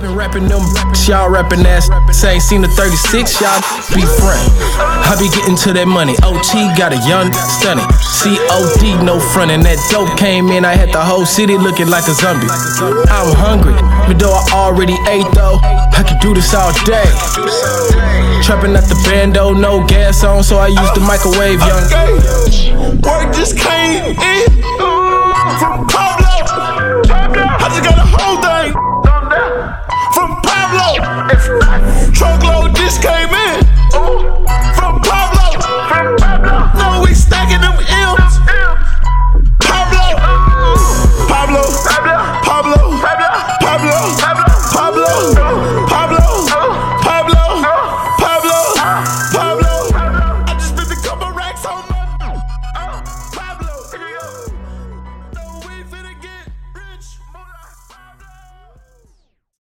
Been rapping them, y'all rapping ass. Say ain't seen the 36, y'all be friend. I be getting to that money. OT got a young, stunning. COD, no front, and that dope came in. I had the whole city looking like a zombie. I'm hungry, but though I already ate though, I could do this all day. Trapping at the bando, no gas on, so I use the microwave, young. Work just came in Pablo, Pablo.